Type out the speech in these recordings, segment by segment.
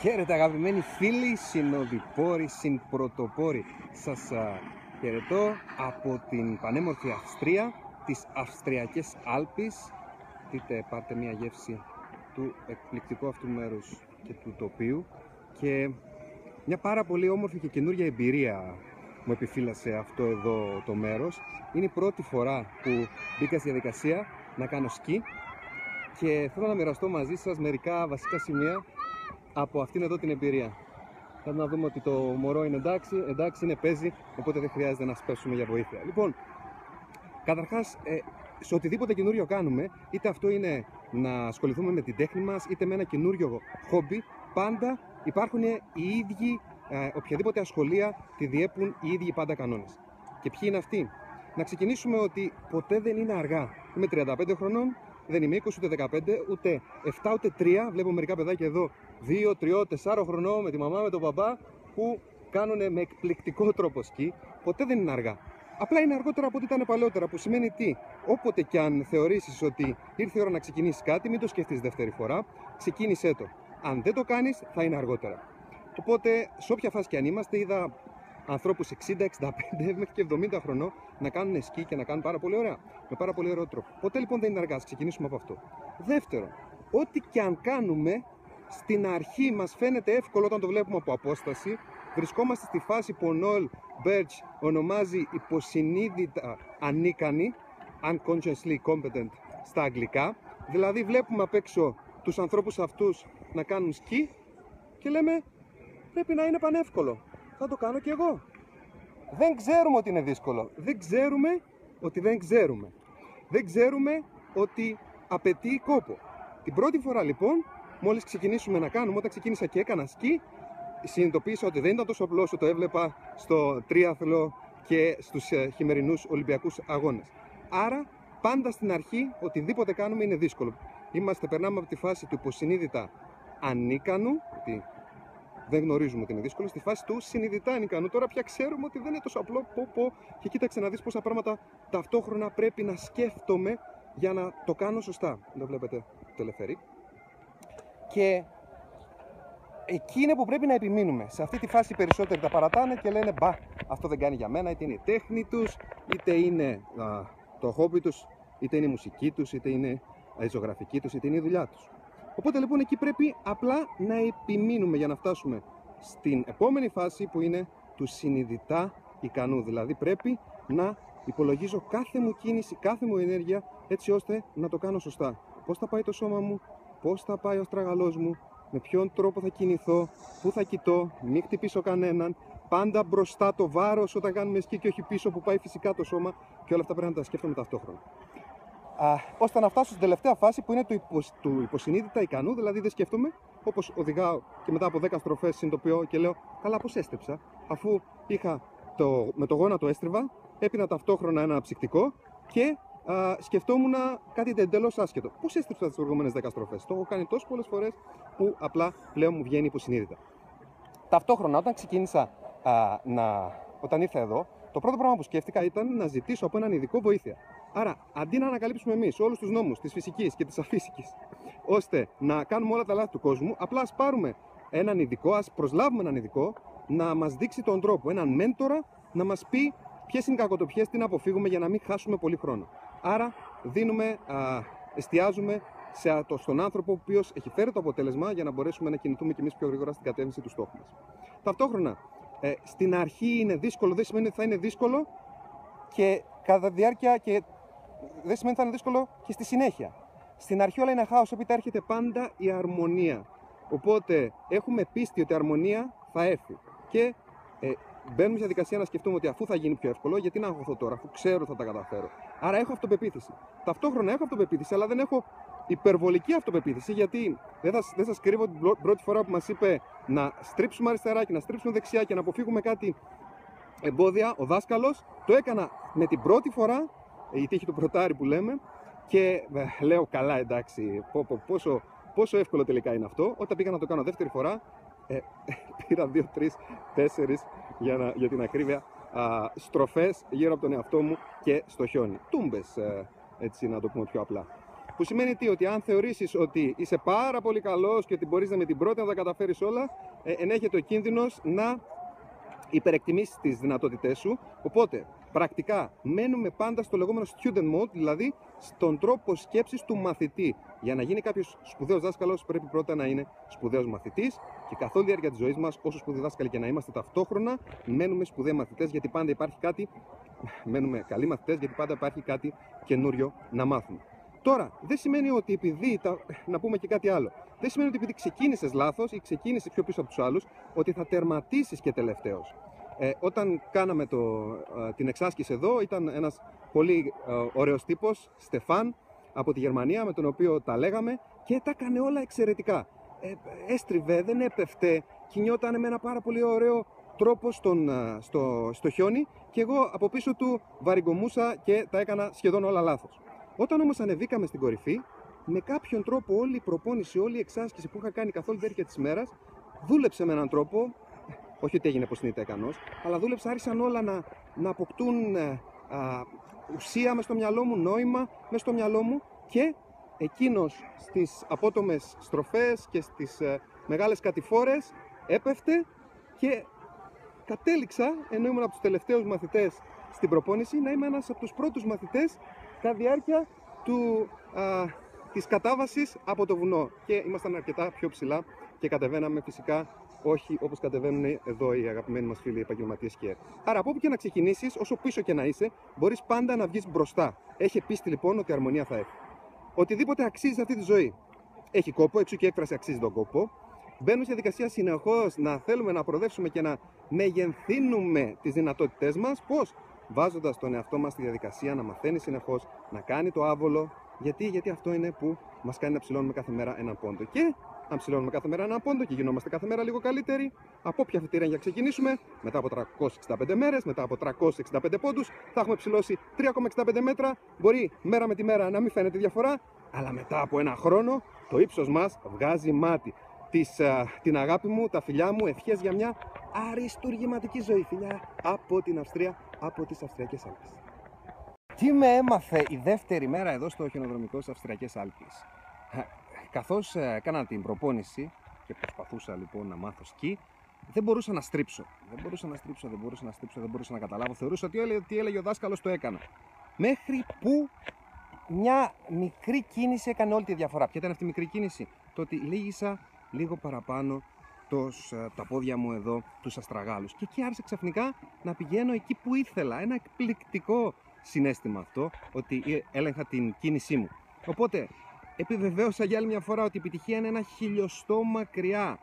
Χαίρετε αγαπημένοι φίλοι, συνοδοιπόροι, συμπρωτοπόροι. Σας α, χαιρετώ από την πανέμορφη Αυστρία, τις Αυστριακές Άλπεις. Δείτε, πάρτε μια γεύση του εκπληκτικού αυτού μέρους και του τοπίου και μια πάρα πολύ όμορφη και καινούργια εμπειρία μου επιφύλασε αυτό εδώ το μέρος. Είναι η πρώτη φορά που μπήκα στη διαδικασία να κάνω σκι και θέλω να μοιραστώ μαζί σας μερικά βασικά σημεία από αυτήν εδώ την εμπειρία. Θα να δούμε ότι το μωρό είναι εντάξει, εντάξει είναι παίζει, οπότε δεν χρειάζεται να σπέσουμε για βοήθεια. Λοιπόν, καταρχάς, ε, σε οτιδήποτε καινούριο κάνουμε, είτε αυτό είναι να ασχοληθούμε με την τέχνη μας, είτε με ένα καινούριο χόμπι, πάντα υπάρχουν οι ίδιοι, ε, οποιαδήποτε ασχολία τη διέπουν οι ίδιοι πάντα κανόνες. Και ποιοι είναι αυτοί; Να ξεκινήσουμε ότι ποτέ δεν είναι αργά. Είμαι 35 χρονών, δεν είμαι 20 ούτε 15, ούτε 7 ούτε 3. Βλέπω μερικά παιδάκια εδώ 2, 3, 4 χρονών με τη μαμά, με τον παπά που κάνουν με εκπληκτικό τρόπο σκι. Ποτέ δεν είναι αργά. Απλά είναι αργότερα από ό,τι ήταν παλαιότερα. Που σημαίνει τι, όποτε και αν θεωρήσεις ότι ήρθε η ώρα να ξεκινήσεις κάτι, μην το σκεφτεί δεύτερη φορά. Ξεκίνησέ το. Αν δεν το κάνεις, θα είναι αργότερα. Οπότε, σε όποια φάση και αν είμαστε, είδα ανθρώπους 60, 65 μέχρι και 70 χρονών να κάνουν σκι και να κάνουν πάρα πολύ ωραία. Με πάρα πολύ ωραίο τρόπο. Ποτέ λοιπόν δεν είναι αργά. Ξεκινήσουμε από αυτό. Δεύτερον, ό,τι και αν κάνουμε, στην αρχή μας φαίνεται εύκολο όταν το βλέπουμε από απόσταση. Βρισκόμαστε στη φάση που ο Νόελ Μπερτς ονομάζει υποσυνείδητα ανίκανη, unconsciously incompetent στα αγγλικά. Δηλαδή βλέπουμε απ' έξω τους ανθρώπους αυτούς να κάνουν σκι και λέμε πρέπει να είναι πανεύκολο θα το κάνω κι εγώ. Δεν ξέρουμε ότι είναι δύσκολο. Δεν ξέρουμε ότι δεν ξέρουμε. Δεν ξέρουμε ότι απαιτεί κόπο. Την πρώτη φορά λοιπόν, μόλις ξεκινήσουμε να κάνουμε, όταν ξεκίνησα και έκανα σκι, συνειδητοποίησα ότι δεν ήταν τόσο απλό όσο το έβλεπα στο τρίαθλο και στους ε, χειμερινούς Ολυμπιακούς αγώνες. Άρα, πάντα στην αρχή, οτιδήποτε κάνουμε είναι δύσκολο. Είμαστε, περνάμε από τη φάση του υποσυνείδητα ανίκανου, δεν γνωρίζουμε ότι είναι δύσκολο. Στη φάση του συνειδητά είναι ικανό. Τώρα πια ξέρουμε ότι δεν είναι τόσο απλό. Πω, πω. Και κοίταξε να δεις πόσα πράγματα ταυτόχρονα πρέπει να σκέφτομαι για να το κάνω σωστά. Δεν βλέπετε το ελευθερή. Και εκεί είναι που πρέπει να επιμείνουμε. Σε αυτή τη φάση οι περισσότεροι τα παρατάνε και λένε Μπα, αυτό δεν κάνει για μένα. Είτε είναι η τέχνη τους, είτε είναι α, το χόμπι τους, είτε είναι η μουσική τους, είτε είναι η ζωγραφική τους, είτε είναι η δουλειά τους. Οπότε λοιπόν εκεί πρέπει απλά να επιμείνουμε για να φτάσουμε στην επόμενη φάση που είναι του συνειδητά ικανού. Δηλαδή πρέπει να υπολογίζω κάθε μου κίνηση, κάθε μου ενέργεια έτσι ώστε να το κάνω σωστά. Πώς θα πάει το σώμα μου, πώς θα πάει ο στραγαλός μου, με ποιον τρόπο θα κινηθώ, πού θα κοιτώ, μην χτυπήσω κανέναν, πάντα μπροστά το βάρος όταν κάνουμε σκι και όχι πίσω που πάει φυσικά το σώμα και όλα αυτά πρέπει να τα σκέφτομαι ταυτόχρονα. Α, ώστε να φτάσω στην τελευταία φάση που είναι του, υπο, του υποσυνείδητα ικανού, δηλαδή δεν σκέφτομαι, όπως οδηγάω και μετά από 10 στροφές συνειδητοποιώ και λέω, καλά, πώς έστρεψα, αφού είχα το, με το γόνατο έστριβα, έπινα ταυτόχρονα ένα ψυκτικό και α, σκεφτόμουν κάτι εντελώ άσχετο. Πώς έστρεψα τις προηγούμενες 10 στροφές; Το έχω κάνει τόσο πολλές φορές που απλά πλέον μου βγαίνει υποσυνείδητα. Ταυτόχρονα, όταν ξεκίνησα α, να. Όταν ήρθα εδώ, το πρώτο πράγμα που σκέφτηκα ήταν να ζητήσω από έναν ειδικό βοήθεια. Άρα, αντί να ανακαλύψουμε εμείς όλους τους νόμους της φυσικής και της αφύσικης, ώστε να κάνουμε όλα τα λάθη του κόσμου, απλά ας πάρουμε έναν ειδικό, ας προσλάβουμε έναν ειδικό να μας δείξει τον τρόπο, έναν μέντορα να μας πει ποιες είναι οι κακοτοπιές, τι να αποφύγουμε για να μην χάσουμε πολύ χρόνο. Άρα, δίνουμε, α, εστιάζουμε σε, το, στον άνθρωπο ο οποίος έχει φέρει το αποτέλεσμα για να μπορέσουμε να κινηθούμε κι εμείς πιο γρήγορα στην κατεύθυνση του στόχου μας. Ταυτόχρονα, ε, στην αρχή είναι δύσκολο, δεν σημαίνει ότι θα είναι δύσκολο και κατά τη διάρκεια και δεν σημαίνει ότι θα είναι δύσκολο και στη συνέχεια. Στην αρχή όλα είναι χάος, έπειτα έρχεται πάντα η αρμονία. Οπότε έχουμε πίστη ότι η αρμονία θα έρθει. Και ε, μπαίνουμε σε διαδικασία να σκεφτούμε ότι αφού θα γίνει πιο εύκολο, γιατί να αγχωθώ τώρα, αφού ξέρω θα τα καταφέρω. Άρα έχω αυτοπεποίθηση. Ταυτόχρονα έχω αυτοπεποίθηση, αλλά δεν έχω υπερβολική αυτοπεποίθηση, γιατί δεν, θα, δεν σας κρύβω την πρώτη φορά που μας είπε να στρίψουμε αριστερά και να στρίψουμε δεξιά και να αποφύγουμε κάτι εμπόδια, ο δάσκαλος το έκανα με την πρώτη φορά, η τύχη του πρωτάρι που λέμε, και ε, λέω καλά εντάξει, πόσο, πόσο εύκολο τελικά είναι αυτό. Όταν πήγα να το κάνω δεύτερη φορά, ε, πήρα δύο, τρεις, τέσσερις για, για την ακρίβεια α, στροφές γύρω από τον εαυτό μου και στο χιόνι. Τούμπες, ε, έτσι να το πούμε πιο απλά. Που σημαίνει τι, ότι αν θεωρήσεις ότι είσαι πάρα πολύ καλός και ότι μπορείς με την πρώτη να τα καταφέρεις όλα, ε, ενέχεται ο κίνδυνος να υπερεκτιμήσεις τις δυνατότητές σου. Οπότε, πρακτικά, μένουμε πάντα στο λεγόμενο student mode, δηλαδή στον τρόπο σκέψης του μαθητή. Για να γίνει κάποιος σπουδαίος δάσκαλος, πρέπει πρώτα να είναι σπουδαίος μαθητής και καθ' όλη τη διάρκεια της ζωής μας, όσο σπουδαίοι δάσκαλοι και να είμαστε ταυτόχρονα, μένουμε σπουδαίοι μαθητές γιατί πάντα υπάρχει κάτι. Μένουμε καλοί μαθητές γιατί πάντα υπάρχει κάτι καινούριο να μάθουμε. Τώρα, δεν σημαίνει ότι επειδή. Τα... Να πούμε και κάτι άλλο. Δεν σημαίνει ότι επειδή ξεκίνησες λάθος ή ξεκίνησες πιο πίσω από τους άλλους, ότι θα τερματίσεις και τελευταίος. Ε, όταν κάναμε το, ε, την εξάσκηση εδώ, ήταν ένας πολύ ε, ωραίος τύπος, Στεφάν, από τη Γερμανία, με τον οποίο τα λέγαμε και τα έκανε όλα εξαιρετικά. Ε, έστριβε, δεν έπεφτε, κινιόταν με ένα πάρα πολύ ωραίο τρόπο στον, ε, στο, στο χιόνι και εγώ από πίσω του βαριγκομούσα και τα έκανα σχεδόν όλα λάθος. Όταν όμως ανεβήκαμε στην κορυφή, με κάποιον τρόπο όλη η προπόνηση, όλη η εξάσκηση που είχα κάνει καθ' όλη τη διάρκεια της ημέρας, δούλεψε με έναν τρόπο, όχι ότι έγινε πως είναι ικανός, αλλά δούλεψε, άρχισαν όλα να, να αποκτούν ε, α, ουσία μες στο μυαλό μου, νόημα μες στο μυαλό μου και εκείνος στις απότομες στροφές και στις ε, μεγάλες κατηφόρες έπεφτε και κατέληξα, ενώ ήμουν από τους τελευταίους μαθητές στην προπόνηση, να είμαι ένας από τους πρώτους μαθητές κατά διάρκεια του, α, της κατάβασης από το βουνό. Και ήμασταν αρκετά πιο ψηλά και κατεβαίναμε φυσικά όχι όπως κατεβαίνουν εδώ οι αγαπημένοι μας φίλοι επαγγελματίες σκιέρ. Άρα, από όπου και να ξεκινήσεις, όσο πίσω και να είσαι, μπορείς πάντα να βγεις μπροστά. Έχει πίστη λοιπόν ότι η αρμονία θα έχει. Οτιδήποτε αξίζει σε αυτή τη ζωή έχει κόπο, έξω και έκφραση αξίζει τον κόπο. Μπαίνουμε σε διαδικασία συνεχώς να θέλουμε να προοδεύσουμε και να μεγενθύνουμε τις δυνατότητές μας. Πώς; Βάζοντας τον εαυτό μας στη διαδικασία να μαθαίνει συνεχώς, να κάνει το άβολο. Γιατί, γιατί αυτό είναι που μας κάνει να ψηλώνουμε κάθε μέρα έναν πόντο. Και αν ψηλώνουμε κάθε μέρα ένα πόντο και γινόμαστε κάθε μέρα λίγο καλύτεροι, από όποια φυτήρα για ξεκινήσουμε, μετά από 365 μέρες, μετά από 365 πόντους, θα έχουμε ψηλώσει 3,65 μέτρα. Μπορεί μέρα με τη μέρα να μην φαίνεται διαφορά, αλλά μετά από ένα χρόνο το ύψος μας βγάζει μάτι. Της, α, την αγάπη μου, τα φιλιά μου, ευχές για μια αριστουργηματική ζωή, φιλιά, από την Αυστρία, από τις Αυστριακές Άλπε. Τι με έμαθε η δεύτερη μέρα εδώ στο χιονοδρομικός στι Αυστριακές Άλπε. Καθώς ε, έκανα την προπόνηση και προσπαθούσα λοιπόν να μάθω σκι, δεν μπορούσα να στρίψω. Δεν μπορούσα να στρίψω, δεν μπορούσα να στρίψω, δεν μπορούσα να καταλάβω. Θεωρούσα ότι έλεγε, τι έλεγε ο δάσκαλος το έκανα. Μέχρι που μια μικρή κίνηση έκανε όλη τη διαφορά. Ποια ήταν αυτή η μικρή κίνηση, το ότι λύγησα λίγο παραπάνω τος, ε, τα πόδια μου εδώ, τους αστραγάλους. Και εκεί άρχισε ξαφνικά να πηγαίνω εκεί που ήθελα. Ένα εκπληκτικό συνέστημα αυτό, ότι ε, έλεγχα την κίνησή μου. Οπότε επιβεβαίωσα για άλλη μια φορά ότι η επιτυχία είναι ένα χιλιοστό μακριά.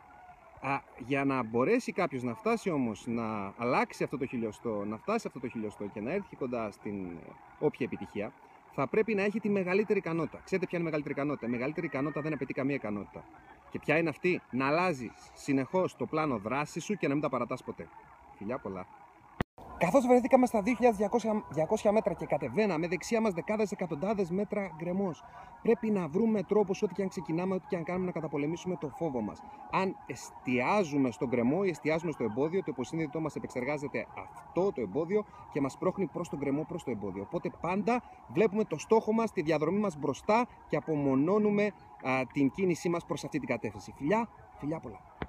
Α, για να μπορέσει κάποιος να φτάσει όμως να αλλάξει αυτό το χιλιοστό, να φτάσει αυτό το χιλιοστό και να έρθει κοντά στην ε, όποια επιτυχία, θα πρέπει να έχει τη μεγαλύτερη ικανότητα. Ξέρετε ποια είναι η μεγαλύτερη ικανότητα; Η μεγαλύτερη ικανότητα δεν απαιτεί καμία ικανότητα. Και ποια είναι αυτή, να αλλάζει συνεχώς το πλάνο δράσης σου και να μην τα παρατάς ποτέ. Φιλιά πολλά. Καθώς βρεθήκαμε στα 2.200 μέτρα και κατεβαίναμε δεξιά μας δεκάδες εκατοντάδες μέτρα γκρεμός, πρέπει να βρούμε τρόπους, ό,τι και αν ξεκινάμε, ό,τι και αν κάνουμε, να καταπολεμήσουμε το φόβο μας. Αν εστιάζουμε στον γκρεμό ή εστιάζουμε στο εμπόδιο, το υποσύνδετό μας επεξεργάζεται αυτό το εμπόδιο και μας πρόχνει προς τον γκρεμό, προς το εμπόδιο. Οπότε πάντα βλέπουμε το στόχο μας, τη διαδρομή μας μπροστά και απομονώνουμε α, την κίνησή μας προς αυτή την κατεύθυνση. Φιλιά, φιλιά πολλά.